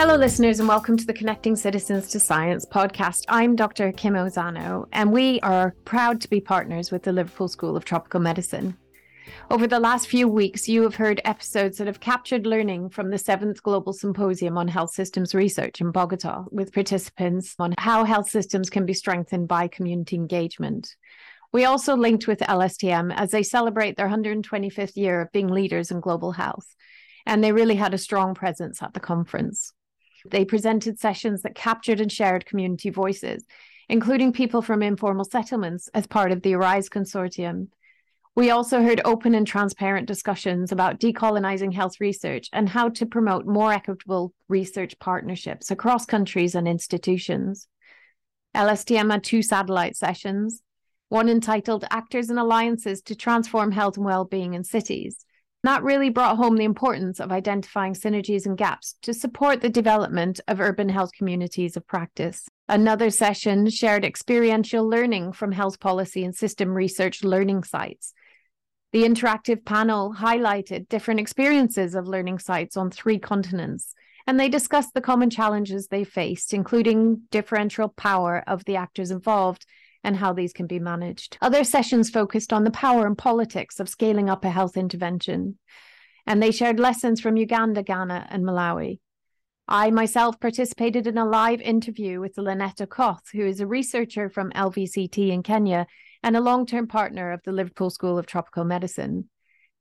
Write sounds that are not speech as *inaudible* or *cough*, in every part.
Hello, listeners, and welcome to the Connecting Citizens to Science podcast. I'm Dr. Kim Ozano, and we are proud to be partners with the Liverpool School of Tropical Medicine. Over the last few weeks, you have heard episodes that have captured learning from the seventh Global Symposium on Health Systems Research in Bogota, with participants on how health systems can be strengthened by community engagement. We also linked with LSTM as they celebrate their 125th year of being leaders in global health, and they really had a strong presence at the conference. They presented sessions that captured and shared community voices, including people from informal settlements as part of the ARISE consortium. We also heard open and transparent discussions about decolonizing health research and how to promote more equitable research partnerships across countries and institutions. LSTM had two satellite sessions, one entitled Actors and Alliances to Transform Health and Wellbeing in Cities, that really brought home the importance of identifying synergies and gaps to support the development of urban health communities of practice. Another session shared experiential learning from health policy and system research learning sites. The interactive panel highlighted different experiences of learning sites on three continents, and they discussed the common challenges they faced, including differential power of the actors involved and how these can be managed. Other sessions focused on the power and politics of scaling up a health intervention, and they shared lessons from Uganda, Ghana, and Malawi. I myself participated in a live interview with Lynette Okoth, who is a researcher from LVCT in Kenya and a long term partner of the Liverpool School of Tropical Medicine.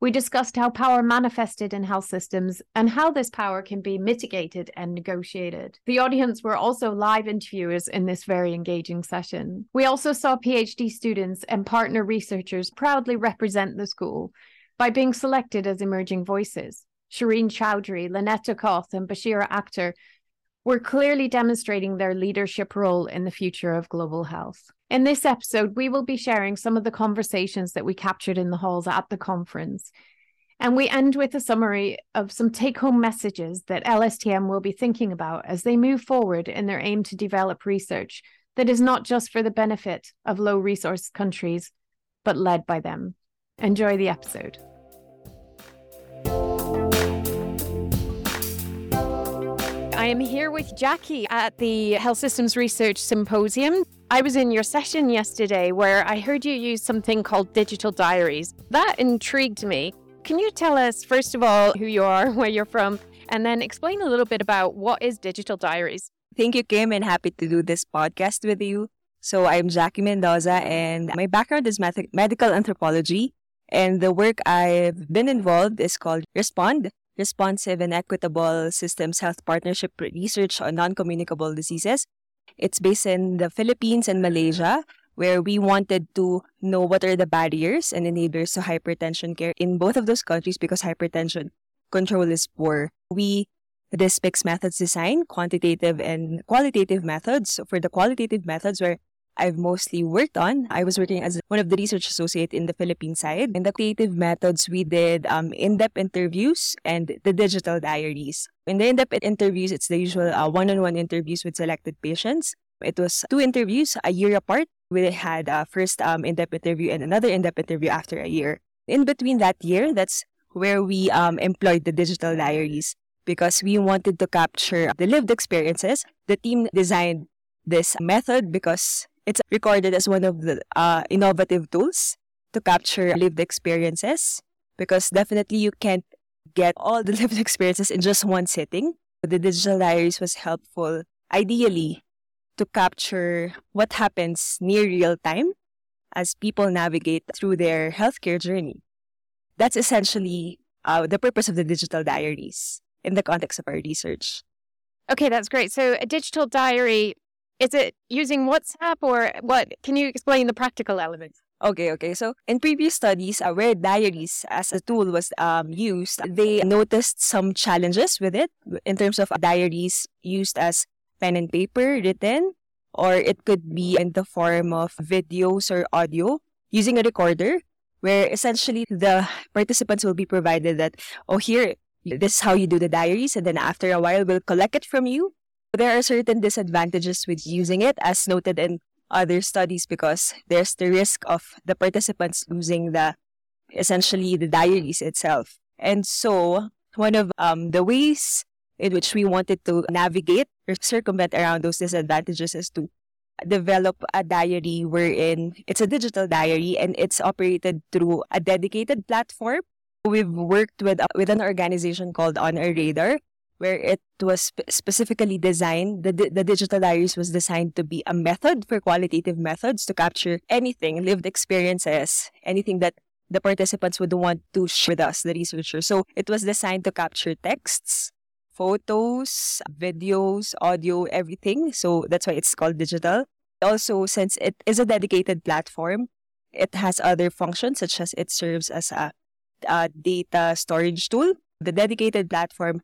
We discussed how power manifested in health systems and how this power can be mitigated and negotiated. The audience were also live interviewers in this very engaging session. We also saw PhD students and partner researchers proudly represent the school by being selected as emerging voices. Shireen Chowdhury, Lynette Okoth, and Bashira Akhter were clearly demonstrating their leadership role in the future of global health. In this episode, we will be sharing some of the conversations that we captured in the halls at the conference. And we end with a summary of some take home messages that LSTM will be thinking about as they move forward in their aim to develop research that is not just for the benefit of low resource countries, but led by them. Enjoy the episode. Am here with Jhaki at the Health Systems Research Symposium. I was in your session yesterday where I heard you use something called digital diaries. That intrigued me. Can you tell us, first of all, who you are, *laughs* where you're from, and then explain a little bit about what is digital diaries? Thank you, Kim, and happy to do this podcast with you. So I'm Jhaki Mendoza, and my background is med- medical anthropology. And the work I've been involved is called Respond, Responsive and Equitable Systems Health Partnership Research on Non-Communicable Diseases. It's based in the Philippines and Malaysia, where we wanted to know what are the barriers and enablers to hypertension care in both of those countries because hypertension control is poor. We this mixed methods design, quantitative and qualitative methods. So for the qualitative methods where I've mostly worked on. I was working as one of the research associate in the Philippine side. In the creative methods, we did um, in-depth interviews and the digital diaries. In the in-depth interviews, it's the usual uh, one-on-one interviews with selected patients. It was two interviews a year apart. We had a first um, in-depth interview and another in-depth interview after a year. In between that year, that's where we um, employed the digital diaries because we wanted to capture the lived experiences. The team designed this method because it's recorded as one of the uh, innovative tools to capture lived experiences because definitely you can't get all the *laughs* lived experiences in just one sitting. The digital diaries was helpful, ideally, to capture what happens near real time as people navigate through their healthcare journey. That's essentially uh, the purpose of the digital diaries in the context of our research. Okay, that's great. So, a digital diary is it using WhatsApp or what? Can you explain the practical elements? Okay, okay. So in previous studies, uh, where diaries as a tool was um, used, they noticed some challenges with it in terms of diaries used as pen and paper written, or it could be in the form of videos or audio using a recorder, where essentially the participants will be provided that, oh, here, this is how you do the diaries, and then after a while, we'll collect it from you there are certain disadvantages with using it, as noted in other studies, because there's the risk of the participants losing the essentially the diaries itself. And so, one of um, the ways in which we wanted to navigate or circumvent around those disadvantages is to develop a diary wherein it's a digital diary and it's operated through a dedicated platform. We've worked with, with an organization called On Our Radar, where it was sp- specifically designed, the, the digital diaries was designed to be a method for qualitative methods to capture anything, lived experiences, anything that the participants would want to share with us, the researchers. So it was designed to capture texts, photos, videos, audio, everything. So that's why it's called digital. Also, since it is a dedicated platform, it has other functions such as it serves as a, a data storage tool. The dedicated platform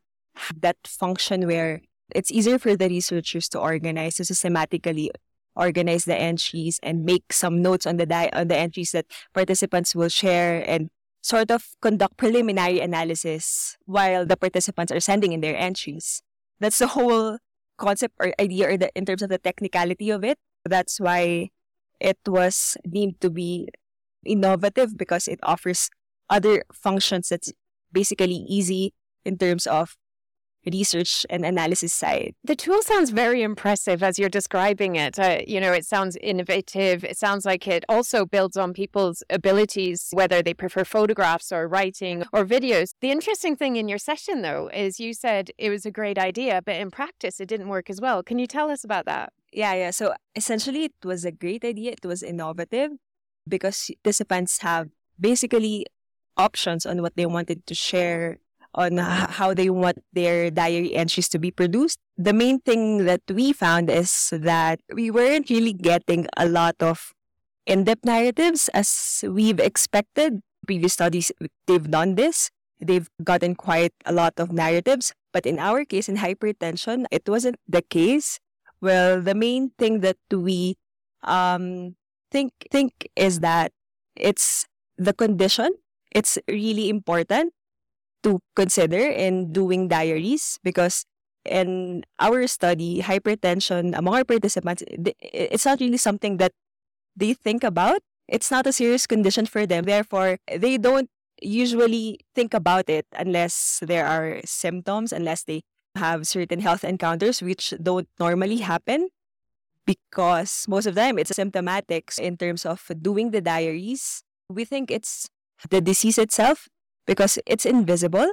that function where it's easier for the researchers to organize, to systematically organize the entries and make some notes on the di- on the entries that participants will share and sort of conduct preliminary analysis while the participants are sending in their entries. That's the whole concept or idea or the, in terms of the technicality of it. That's why it was deemed to be innovative because it offers other functions that's basically easy in terms of research and analysis side. The tool sounds very impressive as you're describing it. Uh, you know, it sounds innovative. It sounds like it also builds on people's abilities, whether they prefer photographs or writing or videos. The interesting thing in your session, though, is you said it was a great idea, but in practice, it didn't work as well. Can you tell us about that? Yeah, yeah. So essentially, it was a great idea. It was innovative because participants have basically options on what they wanted to share on how they want their diary entries to be produced. The main thing that we found is that we weren't really getting a lot of in-depth narratives as we've expected. Previous studies, they've done this. They've gotten quite a lot of narratives. But in our case, in hypertension, it wasn't the case. Well, the main thing that we um, think think is that it's the condition. It's really important to consider in doing diaries because in our study, hypertension among our participants, it's not really something that they think about. It's not a serious condition for them. Therefore, they don't usually think about it unless there are symptoms, unless they have certain health encounters, which don't normally happen because most of the time it's symptomatic in terms of doing the diaries. We think it's the disease itself because it's invisible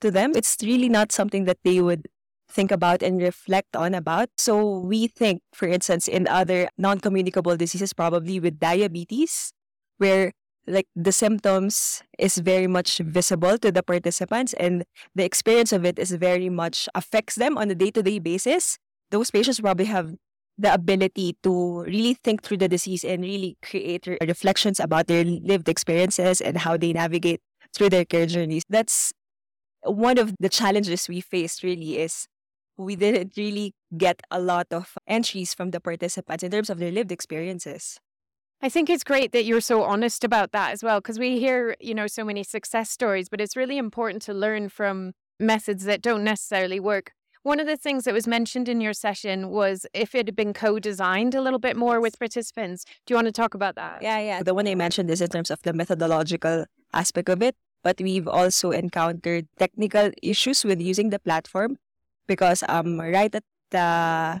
to them. It's really not something that they would think about and reflect on about. So we think, for instance, in other non-communicable diseases, probably with diabetes, where like the symptoms is very much visible to the participants and the experience of it is very much affects them on a day-to-day basis. Those patients probably have the ability to really think through the disease and really create reflections about their lived experiences and how they navigate through their care journeys. That's one of the challenges we faced really is we didn't really get a lot of entries from the participants in terms of their lived experiences. I think it's great that you're so honest about that as well, because we hear, you know, so many success stories, but it's really important to learn from methods that don't necessarily work. One of the things that was mentioned in your session was if it had been co designed a little bit more with participants. Do you want to talk about that? Yeah, yeah. The one I mentioned is in terms of the methodological aspect of it, but we've also encountered technical issues with using the platform because um right at the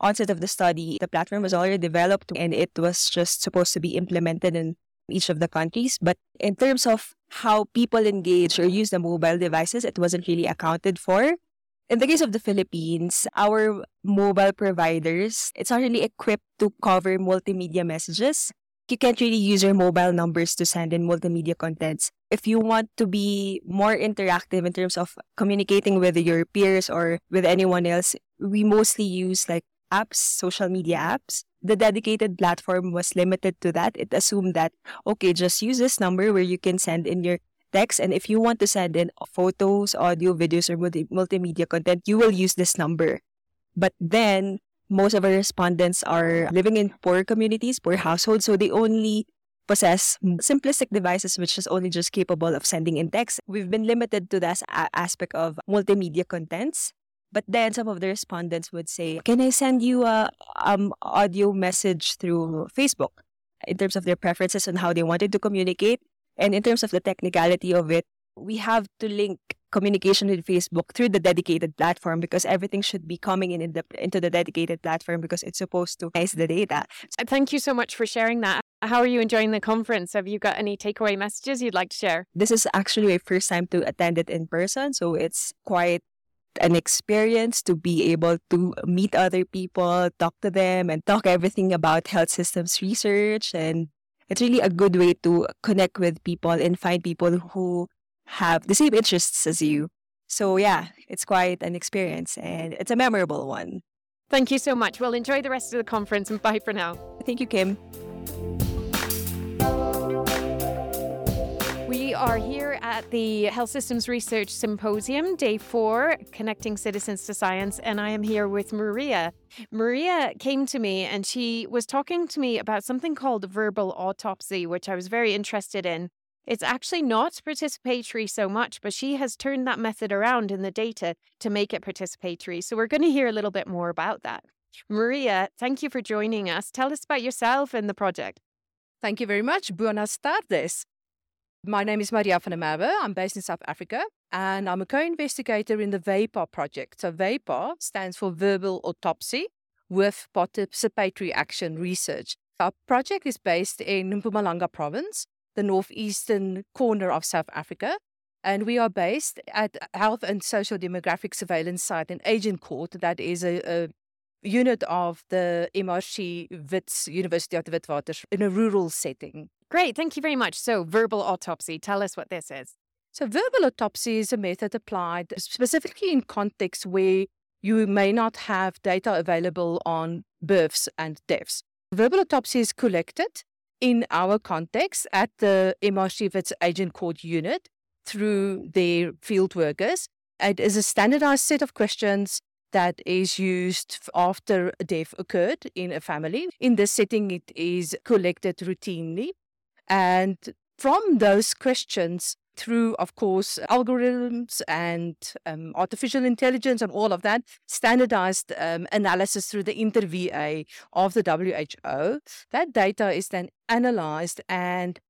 onset of the study, the platform was already developed and it was just supposed to be implemented in each of the countries. But in terms of how people engage or use the mobile devices, it wasn't really accounted for. In the case of the Philippines, our mobile providers, it's not really equipped to cover multimedia messages. You can't really use your mobile numbers to send in multimedia contents. If you want to be more interactive in terms of communicating with your peers or with anyone else, we mostly use like apps, social media apps. The dedicated platform was limited to that. It assumed that, okay, just use this number where you can send in your text. And if you want to send in photos, audio, videos, or multi- multimedia content, you will use this number. But then most of our respondents are living in poor communities, poor households, so they only possess simplistic devices which is only just capable of sending in text. We've been limited to that aspect of multimedia contents. But then some of the respondents would say, "Can I send you a um audio message through Facebook?" In terms of their preferences and how they wanted to communicate, and in terms of the technicality of it, we have to link communication with Facebook through the dedicated platform because everything should be coming in, in the, into the dedicated platform because it's supposed to nice the data. Thank you so much for sharing that. How are you enjoying the conference? Have you got any takeaway messages you'd like to share? This is actually my first time to attend it in person, so it's quite an experience to be able to meet other people, talk to them, and talk everything about health systems research. And it's really a good way to connect with people and find people who have the same interests as you. So, yeah, it's quite an experience and it's a memorable one. Thank you so much. Well, enjoy the rest of the conference and bye for now. Thank you, Kim. We are here at the Health Systems Research Symposium, day four, Connecting Citizens to Science, and I am here with Maria. Maria came to me and she was talking to me about something called verbal autopsy, which I was very interested in. It's actually not participatory so much, but she has turned that method around in the data to make it participatory. So we're going to hear a little bit more about that. Maria, thank you for joining us. Tell us about yourself and the project. Thank you very much. Buenas tardes. My name is Maria van der. I'm based in South Africa and I'm a co-investigator in the VAPAR project. So VAPAR stands for Verbal Autopsy with Participatory Action Research. Our project is based in Mpumalanga province, the northeastern corner of South Africa. And we are based at Health and Social Demographic Surveillance Site in Agincourt. That is a, a unit of the MRC WITS, University of the Witwatersrand, in a rural setting. Great, thank you very much. So, verbal autopsy, tell us what this is. So, verbal autopsy is a method applied specifically in contexts where you may not have data available on births and deaths. Verbal autopsy is collected in our context at the MRC Agincourt unit through their field workers. It is a standardized set of questions that is used after a death occurred in a family. In this setting, it is collected routinely and from those questions, through, of course, algorithms and um, artificial intelligence and all of that, standardized um, analysis through the InterVA of the WHO, that data is then analyzed and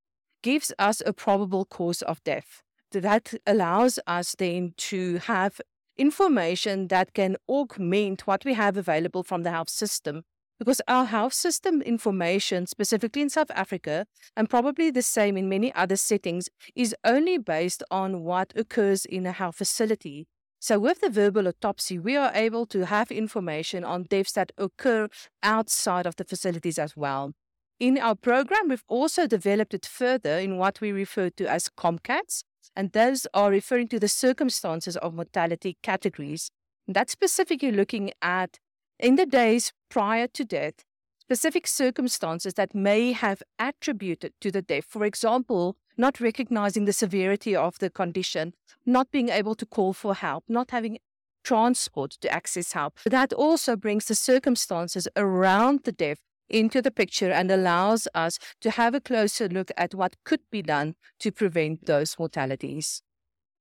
gives us a probable cause of death. That allows us then to have information that can augment what we have available from the health system because our health system information, specifically in South Africa, and probably the same in many other settings, is only based on what occurs in a health facility. So, with the verbal autopsy, we are able to have information on deaths that occur outside of the facilities as well. In our program, we've also developed it further in what we refer to as COMCATs, and those are referring to the circumstances of mortality categories. That's specifically looking at in the days prior to death, specific circumstances that may have attributed to the death. For example, not recognizing the severity of the condition, not being able to call for help, not having transport to access help. That also brings the circumstances around the death into the picture and allows us to have a closer look at what could be done to prevent those mortalities.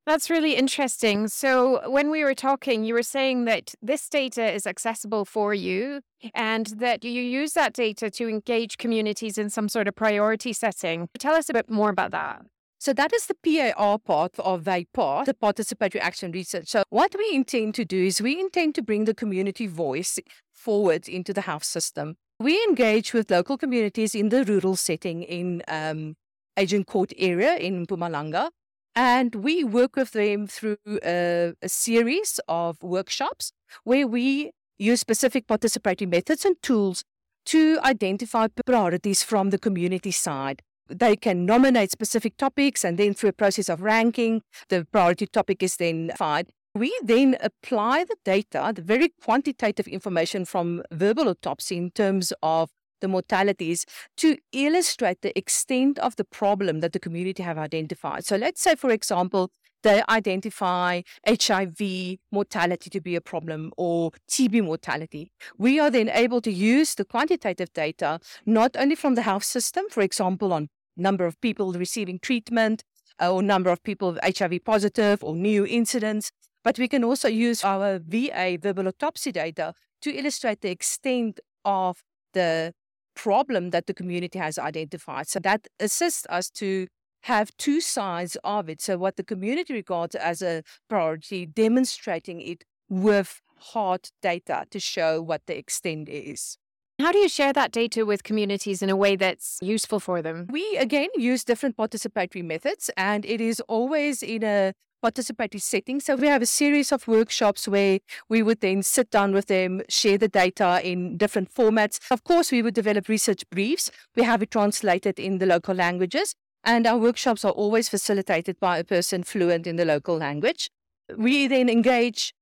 That's really interesting. So, when we were talking, you were saying that this data is accessible for you and that you use that data to engage communities in some sort of priority setting. Tell us a bit more about that. So that is the PAR part of VAPAR, the Participatory Action Research. So what we intend to do is we intend to bring the community voice forward into the health system. We engage with local communities in the rural setting in um, Agincourt area in Mpumalanga. And we work with them through a, a series of workshops where we use specific participatory methods and tools to identify priorities from the community side. They can nominate specific topics, and then through a process of ranking, the priority topic is then found. We then apply the data, the very quantitative information from verbal autopsy in terms of the mortalities to illustrate the extent of the problem that the community have identified. So let's say, for example, they identify HIV mortality to be a problem or TB mortality. We are then able to use the quantitative data, not only from the health system, for example, on number of people receiving treatment uh, or number of people HIV positive or new incidents, but we can also use our VA verbal autopsy data to illustrate the extent of the problem that the community has identified. So that assists us to have two sides of it. So, what the community regards as a priority, demonstrating it with hard data to show what the extent is. How do you share that data with communities in a way that's useful for them? We again use different participatory methods, and it is always in a participatory setting. So we have a series of workshops where we would then sit down with them, share the data in different formats. Of course, we would develop research briefs. We have it translated in the local languages, and our workshops are always facilitated by a person fluent in the local language. We then engage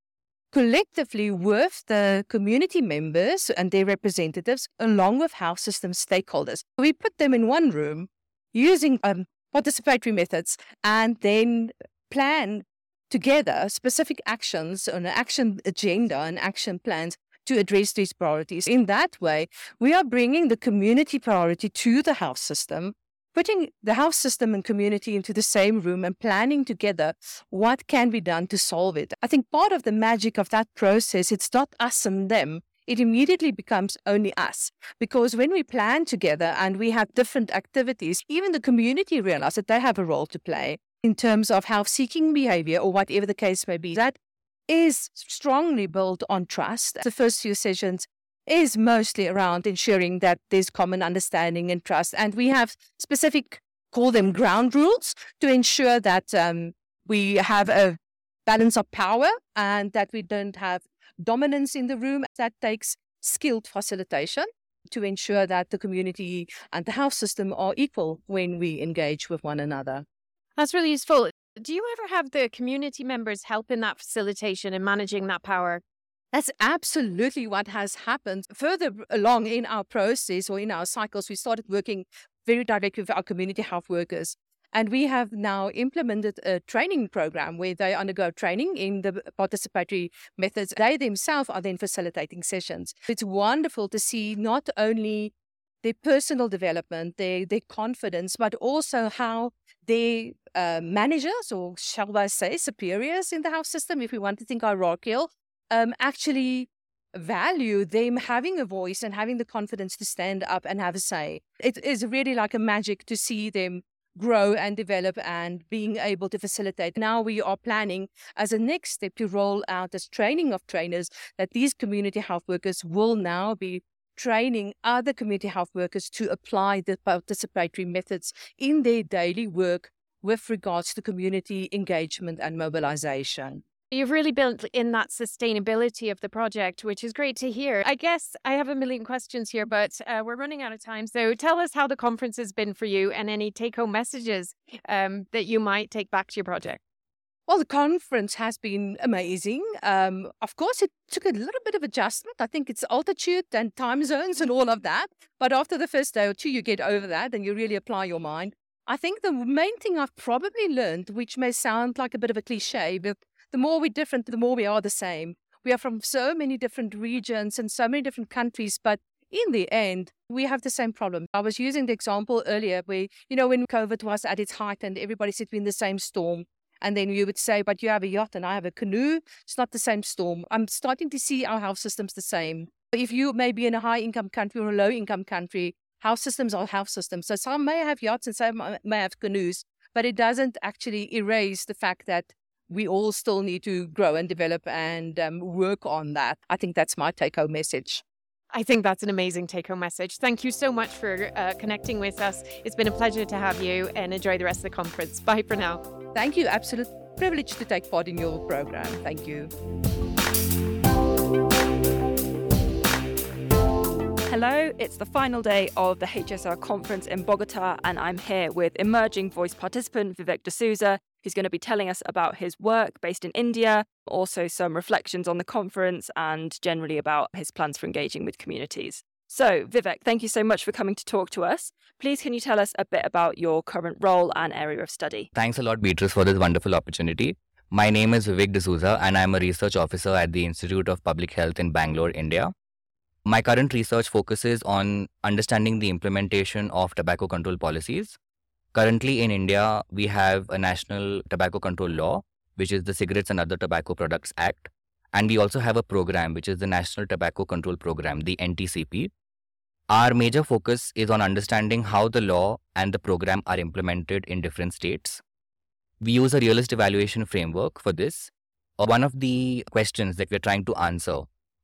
collectively with the community members and their representatives, along with health system stakeholders. We put them in one room using um, participatory methods and then plan together specific actions on an action agenda and action plans to address these priorities. In that way, we are bringing the community priority to the health system putting the health system and community into the same room and planning together what can be done to solve it. I think part of the magic of that process, it's not us and them. It immediately becomes only us because when we plan together and we have different activities, even the community realize that they have a role to play in terms of health seeking behavior or whatever the case may be. That is strongly built on trust. The first few sessions is mostly around ensuring that there's common understanding and trust. And we have specific, call them ground rules, to ensure that um, we have a balance of power and that we don't have dominance in the room. That takes skilled facilitation to ensure that the community and the health system are equal when we engage with one another. That's really useful. Do you ever have the community members help in that facilitation and managing that power? That's absolutely what has happened. Further along in our process or in our cycles, we started working very directly with our community health workers. And we have now implemented a training program where they undergo training in the participatory methods. They themselves are then facilitating sessions. It's wonderful to see not only their personal development, their, their confidence, but also how their uh, managers, or shall I say, superiors in the health system, if we want to think hierarchical, um, actually value them having a voice and having the confidence to stand up and have a say. It is really like a magic to see them grow and develop and being able to facilitate. Now we are planning as a next step to roll out this training of trainers that these community health workers will now be training other community health workers to apply the participatory methods in their daily work with regards to community engagement and mobilization. You've really built in that sustainability of the project, which is great to hear. I guess I have a million questions here, but uh, we're running out of time. So tell us how the conference has been for you and any take home messages um, that you might take back to your project. Well, the conference has been amazing. Um, of course, it took a little bit of adjustment. I think it's altitude and time zones and all of that. But after the first day or two, you get over that and you really apply your mind. I think the main thing I've probably learned, which may sound like a bit of a cliche, but the more we're different, the more we are the same. We are from so many different regions and so many different countries, but in the end, we have the same problem. I was using the example earlier where, you know, when COVID was at its height and everybody sitting in the same storm, and then you would say, but you have a yacht and I have a canoe. It's not the same storm. I'm starting to see our health systems the same. If you may be in a high income country or a low income country, health systems are health systems. So some may have yachts and some may have canoes, but it doesn't actually erase the fact that we all still need to grow and develop and um, work on that. I think that's my take home message. I think that's an amazing take home message. Thank you so much for uh, connecting with us. It's been a pleasure to have you and enjoy the rest of the conference. Bye for now. Thank you. Absolute privilege to take part in your program. Thank you. Hello, it's the final day of the HSR conference in Bogota, and I'm here with emerging voice participant Vivek D'Souza, who's going to be telling us about his work based in India, also some reflections on the conference, and generally about his plans for engaging with communities. So, Vivek, thank you so much for coming to talk to us. Please, can you tell us a bit about your current role and area of study? Thanks a lot, Beatrice, for this wonderful opportunity. My name is Vivek D'Souza, and I'm a research officer at the Institute of Public Health in Bangalore, India. My current research focuses on understanding the implementation of tobacco control policies. Currently in India, we have a national tobacco control law, which is the Cigarettes and Other Tobacco Products Act. And we also have a program, which is the National Tobacco Control Program, the NTCP. Our major focus is on understanding how the law and the program are implemented in different states. We use a realist evaluation framework for this. Uh, one of the questions that we're trying to answer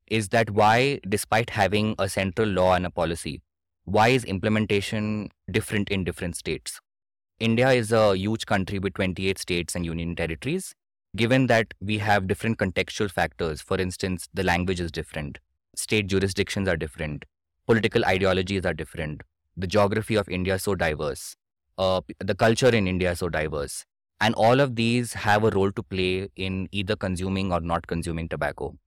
is that why, despite having a central law and a policy, why is implementation different in different states? India is a huge country with 28 states and union territories. Given that we have different contextual factors, for instance, the language is different, state jurisdictions are different, political ideologies are different, the geography of India is so diverse, uh, the culture in India is so diverse. And all of these have a role to play in either consuming or not consuming tobacco.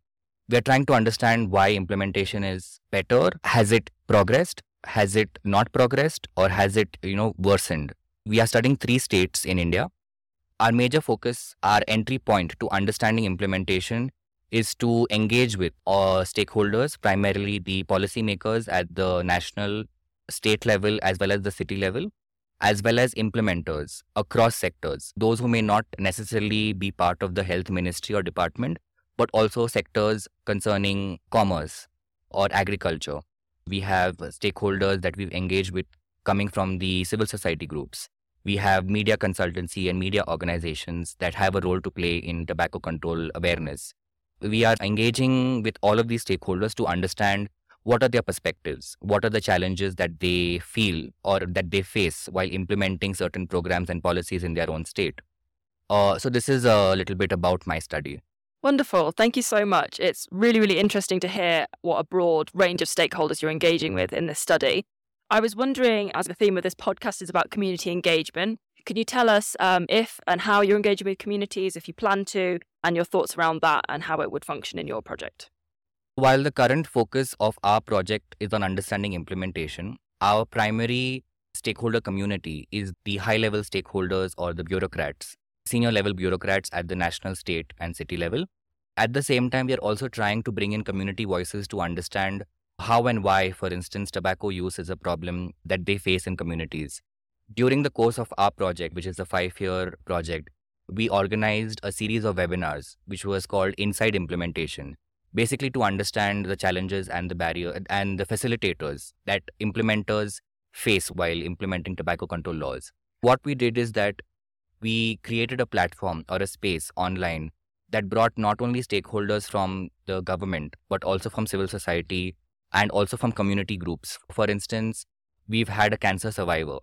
We are trying to understand why implementation is better. Has it progressed? Has it not progressed? Or has it, you know, worsened? We are studying three states in India. Our major focus, our entry point to understanding implementation is to engage with uh, stakeholders, primarily the policymakers at the national, state level, as well as the city level, as well as implementers across sectors, those who may not necessarily be part of the health ministry or department, but also sectors concerning commerce or agriculture. We have stakeholders that we've engaged with coming from the civil society groups. We have media consultancy and media organizations that have a role to play in tobacco control awareness. We are engaging with all of these stakeholders to understand what are their perspectives what are the challenges that they feel or that they face while implementing certain programs and policies in their own state uh, so this is a little bit about my study Wonderful. Thank you so much. It's really, really interesting to hear what a broad range of stakeholders you're engaging with in this study. I was wondering, as the theme of this podcast is about community engagement, can you tell us um, if and how you're engaging with communities, if you plan to, and your thoughts around that and how it would function in your project? While the current focus of our project is on understanding implementation, our primary stakeholder community is the high level stakeholders or the bureaucrats, senior level bureaucrats at the national, state, and city level. At the same time, we are also trying to bring in community voices to understand how and why, for instance, tobacco use is a problem that they face in communities. During the course of our project, which is a five year project, we organized a series of webinars, which was called Inside Implementation, basically to understand the challenges and the barrier and the facilitators that implementers face while implementing tobacco control laws. What we did is that we created a platform or a space online that brought not only stakeholders from the government, but also from civil society and also from community groups. For instance, we've had a cancer survivor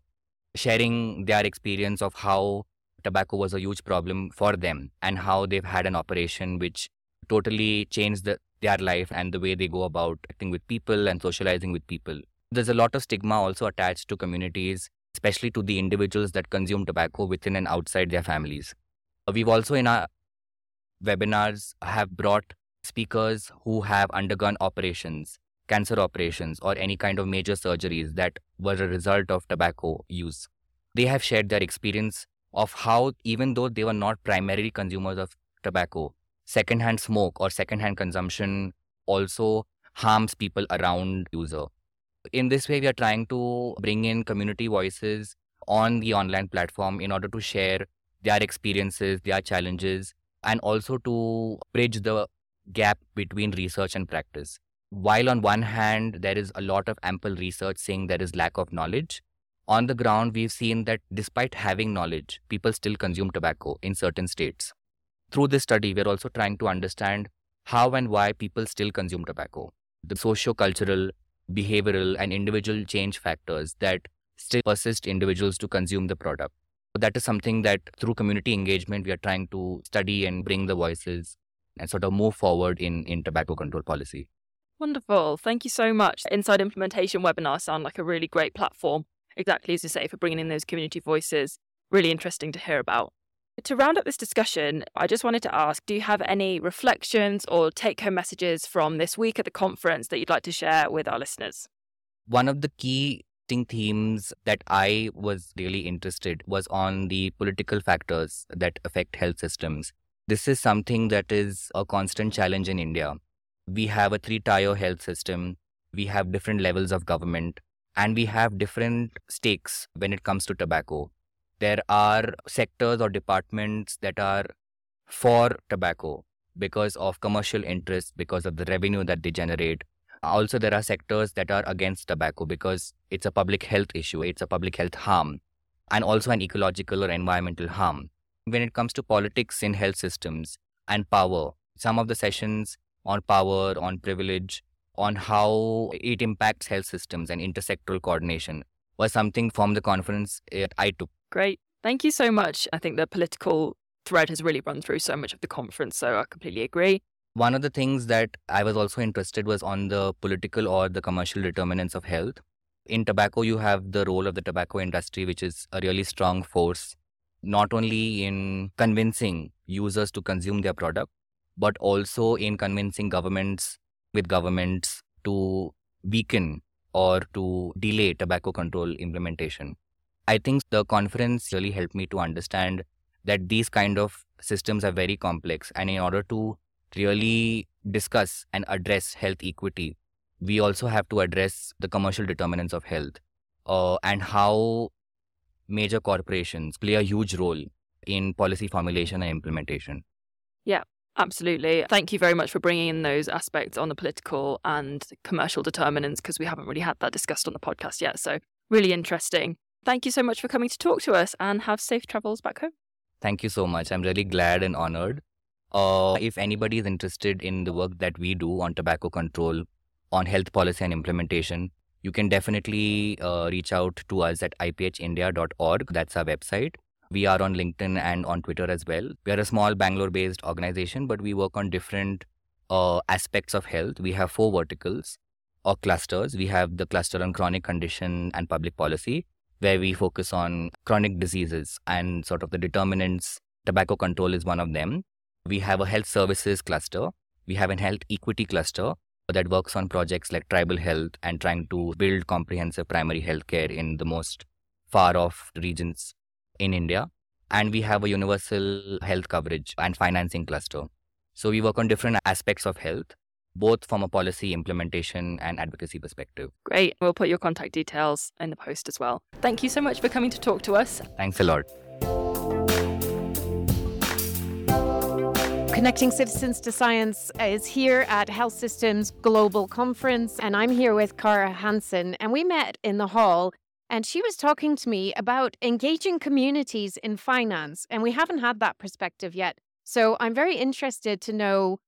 sharing their experience of how tobacco was a huge problem for them and how they've had an operation which totally changed the, their life and the way they go about acting with people and socializing with people. There's a lot of stigma also attached to communities, especially to the individuals that consume tobacco within and outside their families. We've also in our webinars have brought speakers who have undergone operations, cancer operations, or any kind of major surgeries that were a result of tobacco use. They have shared their experience of how, even though they were not primarily consumers of tobacco, secondhand smoke or secondhand consumption also harms people around user. In this way, we are trying to bring in community voices on the online platform in order to share their experiences, their challenges, and also to bridge the gap between research and practice. While on one hand, there is a lot of ample research saying there is lack of knowledge, on the ground, we've seen that despite having knowledge, people still consume tobacco in certain states. Through this study, we're also trying to understand how and why people still consume tobacco, the socio-cultural, behavioral, and individual change factors that still persist individuals to consume the product. That is something that through community engagement, we are trying to study and bring the voices and sort of move forward in, in tobacco control policy. Wonderful. Thank you so much. Inside Implementation webinars sound like a really great platform, exactly as you say, for bringing in those community voices. Really interesting to hear about. To round up this discussion, I just wanted to ask do you have any reflections or take home messages from this week at the conference that you'd like to share with our listeners? One of the key themes that I was really interested was on the political factors that affect health systems. This is something that is a constant challenge in India. We have a three tier health system, we have different levels of government, and we have different stakes when it comes to tobacco. There are sectors or departments that are for tobacco because of commercial interests, because of the revenue that they generate, Also, there are sectors that are against tobacco because it's a public health issue, it's a public health harm, and also an ecological or environmental harm. When it comes to politics in health systems and power, some of the sessions on power, on privilege, on how it impacts health systems and intersectoral coordination was something from the conference I took. Great. Thank you so much. I think the political thread has really run through so much of the conference, so I completely agree. One of the things that I was also interested was on the political or the commercial determinants of health. In tobacco, you have the role of the tobacco industry, which is a really strong force, not only in convincing users to consume their product, but also in convincing governments with governments to weaken or to delay tobacco control implementation. I think the conference really helped me to understand that these kind of systems are very complex and in order to really discuss and address health equity we also have to address the commercial determinants of health uh, and how major corporations play a huge role in policy formulation and implementation yeah Absolutely. Thank you very much for bringing in those aspects on the political and commercial determinants because we haven't really had that discussed on the podcast yet. So, really interesting. Thank you so much for coming to talk to us and have safe travels back home. Thank you so much. I'm really glad and honored. Uh, if anybody is interested in the work that we do on tobacco control, on health policy and implementation, you can definitely uh, reach out to us at iphindia.org. That's our website. We are on LinkedIn and on Twitter as well. We are a small Bangalore based organization, but we work on different uh, aspects of health. We have four verticals or clusters. We have the cluster on chronic condition and public policy, where we focus on chronic diseases and sort of the determinants. Tobacco control is one of them. We have a health services cluster. We have a health equity cluster that works on projects like tribal health and trying to build comprehensive primary health care in the most far off regions in India, and we have a universal health coverage and financing cluster. So we work on different aspects of health, both from a policy implementation and advocacy perspective. Great. We'll put your contact details in the post as well. Thank you so much for coming to talk to us. Thanks a lot. Connecting Citizens to Science is here at Health Systems Global Conference, and I'm here with Kara Hanson. And we met in the hall and she was talking to me about engaging communities in finance. And we haven't had that perspective yet. So I'm very interested to know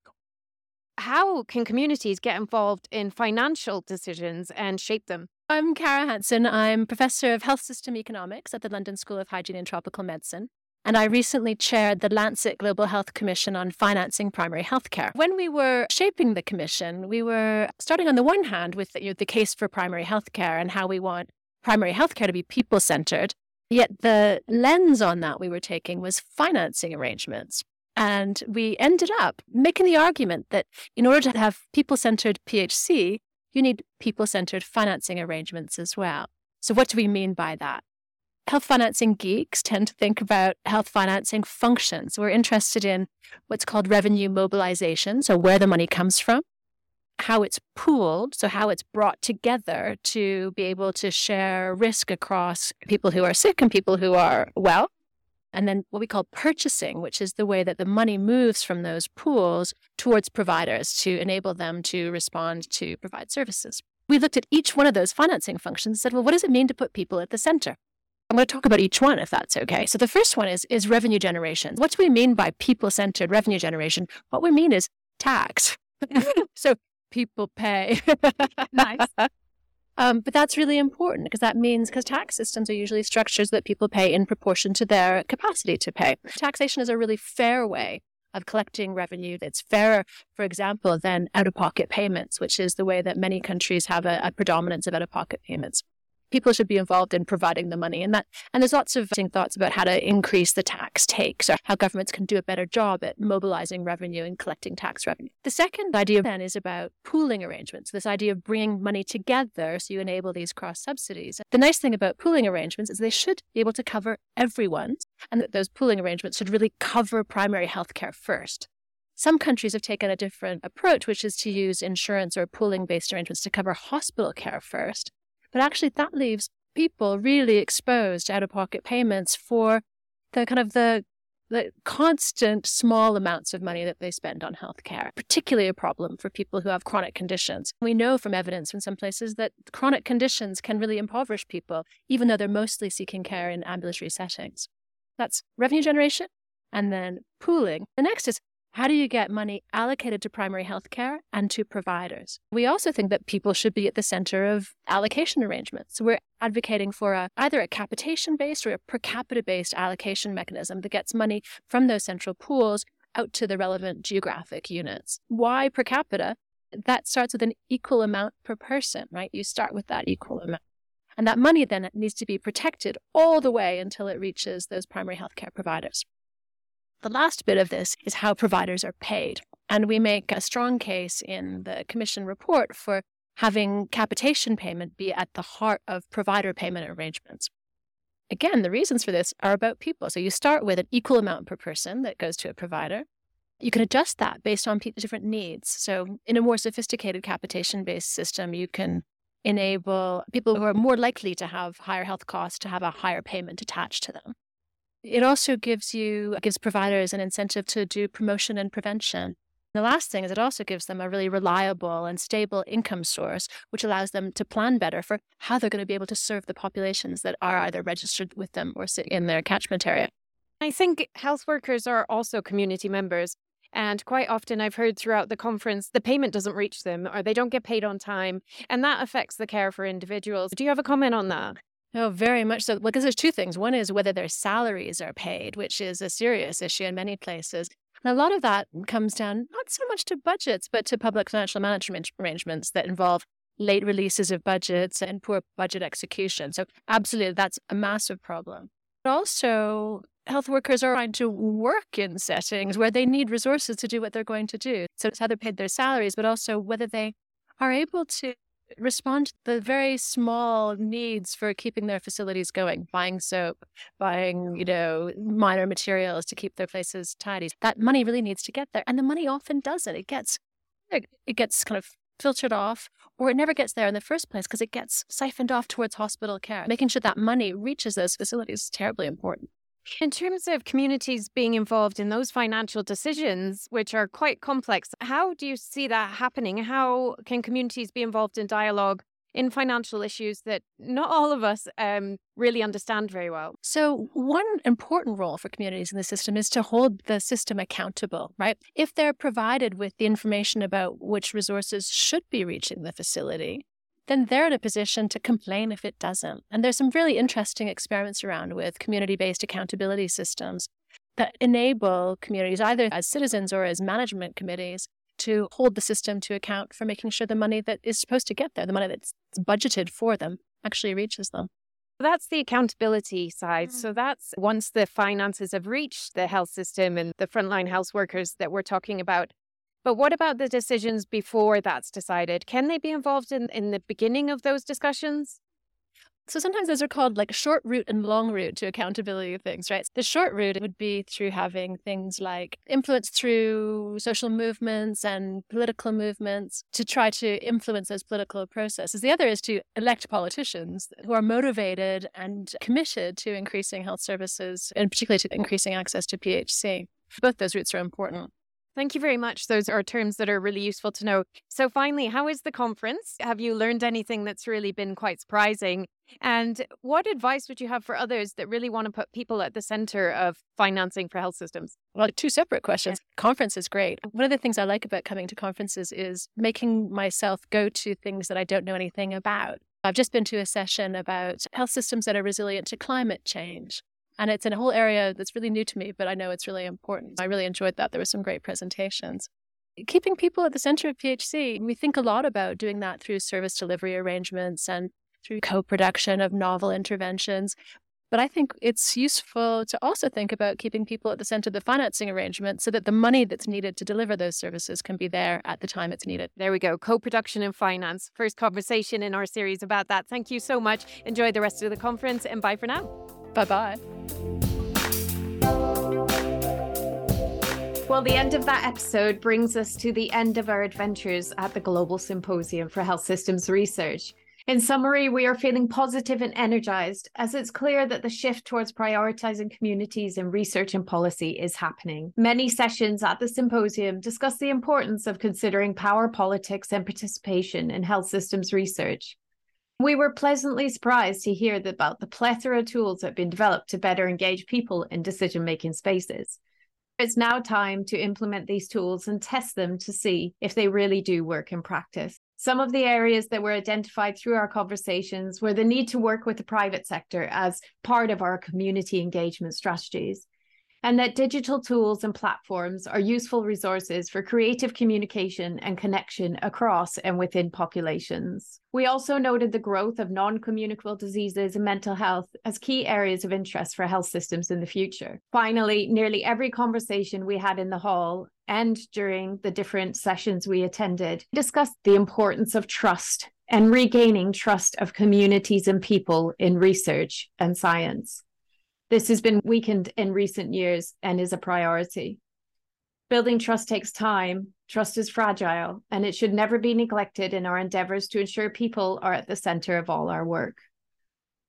how can communities get involved in financial decisions and shape them? I'm Kara Hanson. I'm professor of health system economics at the London School of Hygiene and Tropical Medicine. And I recently chaired the Lancet Global Health Commission on financing primary healthcare. When we were shaping the commission, we were starting on the one hand with you know, the case for primary healthcare and how we want primary healthcare to be people centered. Yet the lens on that we were taking was financing arrangements. And we ended up making the argument that in order to have people centered PHC, you need people centered financing arrangements as well. So, what do we mean by that? Health financing geeks tend to think about health financing functions. We're interested in what's called revenue mobilization, so where the money comes from how it's pooled, so how it's brought together to be able to share risk across people who are sick and people who are well. And then what we call purchasing, which is the way that the money moves from those pools towards providers to enable them to respond to provide services. We looked at each one of those financing functions and said, well, what does it mean to put people at the center? I'm going to talk about each one if that's okay. So the first one is, is revenue generation. What do we mean by people centered revenue generation? What we mean is tax. *laughs* so people pay. *laughs* nice. Um, but that's really important because that means because tax systems are usually structures that people pay in proportion to their capacity to pay. Taxation is a really fair way of collecting revenue that's fairer, for example, than out of pocket payments, which is the way that many countries have a, a predominance of out of pocket payments people should be involved in providing the money. And that and there's lots of thoughts about how to increase the tax takes or how governments can do a better job at mobilizing revenue and collecting tax revenue. The second idea then is about pooling arrangements this idea of bringing money together so you enable these cross subsidies. The nice thing about pooling arrangements is they should be able to cover everyone and that those pooling arrangements should really cover primary health care first. Some countries have taken a different approach, which is to use insurance or pooling based arrangements to cover hospital care first. But actually, that leaves people really exposed to out of pocket payments for the kind of the the constant small amounts of money that they spend on healthcare, particularly a problem for people who have chronic conditions. We know from evidence in some places that chronic conditions can really impoverish people, even though they're mostly seeking care in ambulatory settings. That's revenue generation and then pooling. The next is how do you get money allocated to primary health care and to providers? We also think that people should be at the center of allocation arrangements. We're advocating for a, either a capitation based or a per capita based allocation mechanism that gets money from those central pools out to the relevant geographic units. Why per capita? That starts with an equal amount per person, right? You start with that equal amount. And that money then needs to be protected all the way until it reaches those primary healthcare providers. The last bit of this is how providers are paid. And we make a strong case in the Commission report for having capitation payment be at the heart of provider payment arrangements. Again, the reasons for this are about people. So you start with an equal amount per person that goes to a provider. You can adjust that based on different needs. So in a more sophisticated capitation based system, you can enable people who are more likely to have higher health costs to have a higher payment attached to them. It also gives you gives providers an incentive to do promotion and prevention. The last thing is it also gives them a really reliable and stable income source, which allows them to plan better for how they're going to be able to serve the populations that are either registered with them or sit in their catchment area. I think health workers are also community members. And quite often, I've heard throughout the conference, the payment doesn't reach them or they don't get paid on time. And that affects the care for individuals. Do you have a comment on that? Oh, very much so. Because there's two things. One is whether their salaries are paid, which is a serious issue in many places. And a lot of that comes down not so much to budgets, but to public financial management arrangements that involve late releases of budgets and poor budget execution. So, absolutely, that's a massive problem. But also, health workers are trying to work in settings where they need resources to do what they're going to do. So, it's how they're paid their salaries, but also whether they are able to respond to the very small needs for keeping their facilities going, buying soap, buying, you know, minor materials to keep their places tidy. That money really needs to get there. And the money often doesn't. It gets it gets kind of filtered off or it never gets there in the first place because it gets siphoned off towards hospital care. Making sure that money reaches those facilities is terribly important. In terms of communities being involved in those financial decisions, which are quite complex, how do you see that happening? How can communities be involved in dialogue in financial issues that not all of us um, really understand very well? So, one important role for communities in the system is to hold the system accountable, right? If they're provided with the information about which resources should be reaching the facility, then they're in a position to complain if it doesn't. And there's some really interesting experiments around with community based accountability systems that enable communities, either as citizens or as management committees, to hold the system to account for making sure the money that is supposed to get there, the money that's budgeted for them, actually reaches them. That's the accountability side. Mm. So that's once the finances have reached the health system and the frontline health workers that we're talking about, but what about the decisions before that's decided? Can they be involved in, in the beginning of those discussions? So sometimes those are called like short route and long route to accountability of things, right? The short route would be through having things like influence through social movements and political movements to try to influence those political processes. The other is to elect politicians who are motivated and committed to increasing health services and particularly to increasing access to PHC. Both those routes are important. Thank you very much. Those are terms that are really useful to know. So, finally, how is the conference? Have you learned anything that's really been quite surprising? And what advice would you have for others that really want to put people at the center of financing for health systems? Well, two separate questions. Yeah. Conference is great. One of the things I like about coming to conferences is making myself go to things that I don't know anything about. I've just been to a session about health systems that are resilient to climate change. And it's in a whole area that's really new to me, but I know it's really important. I really enjoyed that. There were some great presentations. Keeping people at the center of PHC, we think a lot about doing that through service delivery arrangements and through co production of novel interventions. But I think it's useful to also think about keeping people at the center of the financing arrangement so that the money that's needed to deliver those services can be there at the time it's needed. There we go. Co production and finance. First conversation in our series about that. Thank you so much. Enjoy the rest of the conference and bye for now. Bye bye. Well, the end of that episode brings us to the end of our adventures at the Global Symposium for Health Systems Research. In summary, we are feeling positive and energized as it's clear that the shift towards prioritizing communities in research and policy is happening. Many sessions at the symposium discuss the importance of considering power politics and participation in health systems research. We were pleasantly surprised to hear about the plethora of tools that have been developed to better engage people in decision making spaces. It's now time to implement these tools and test them to see if they really do work in practice. Some of the areas that were identified through our conversations were the need to work with the private sector as part of our community engagement strategies, and that digital tools and platforms are useful resources for creative communication and connection across and within populations. We also noted the growth of non communicable diseases and mental health as key areas of interest for health systems in the future. Finally, nearly every conversation we had in the hall and during the different sessions we attended discussed the importance of trust and regaining trust of communities and people in research and science. This has been weakened in recent years and is a priority. Building trust takes time, trust is fragile, and it should never be neglected in our endeavors to ensure people are at the center of all our work.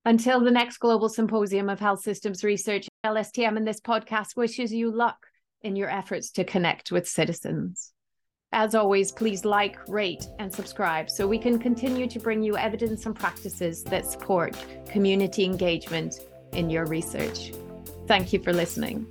Until the next Global Symposium of Health Systems Research, LSTM and this podcast wishes you luck in your efforts to connect with citizens. As always, please like, rate, and subscribe so we can continue to bring you evidence and practices that support community engagement in your research. Thank you for listening.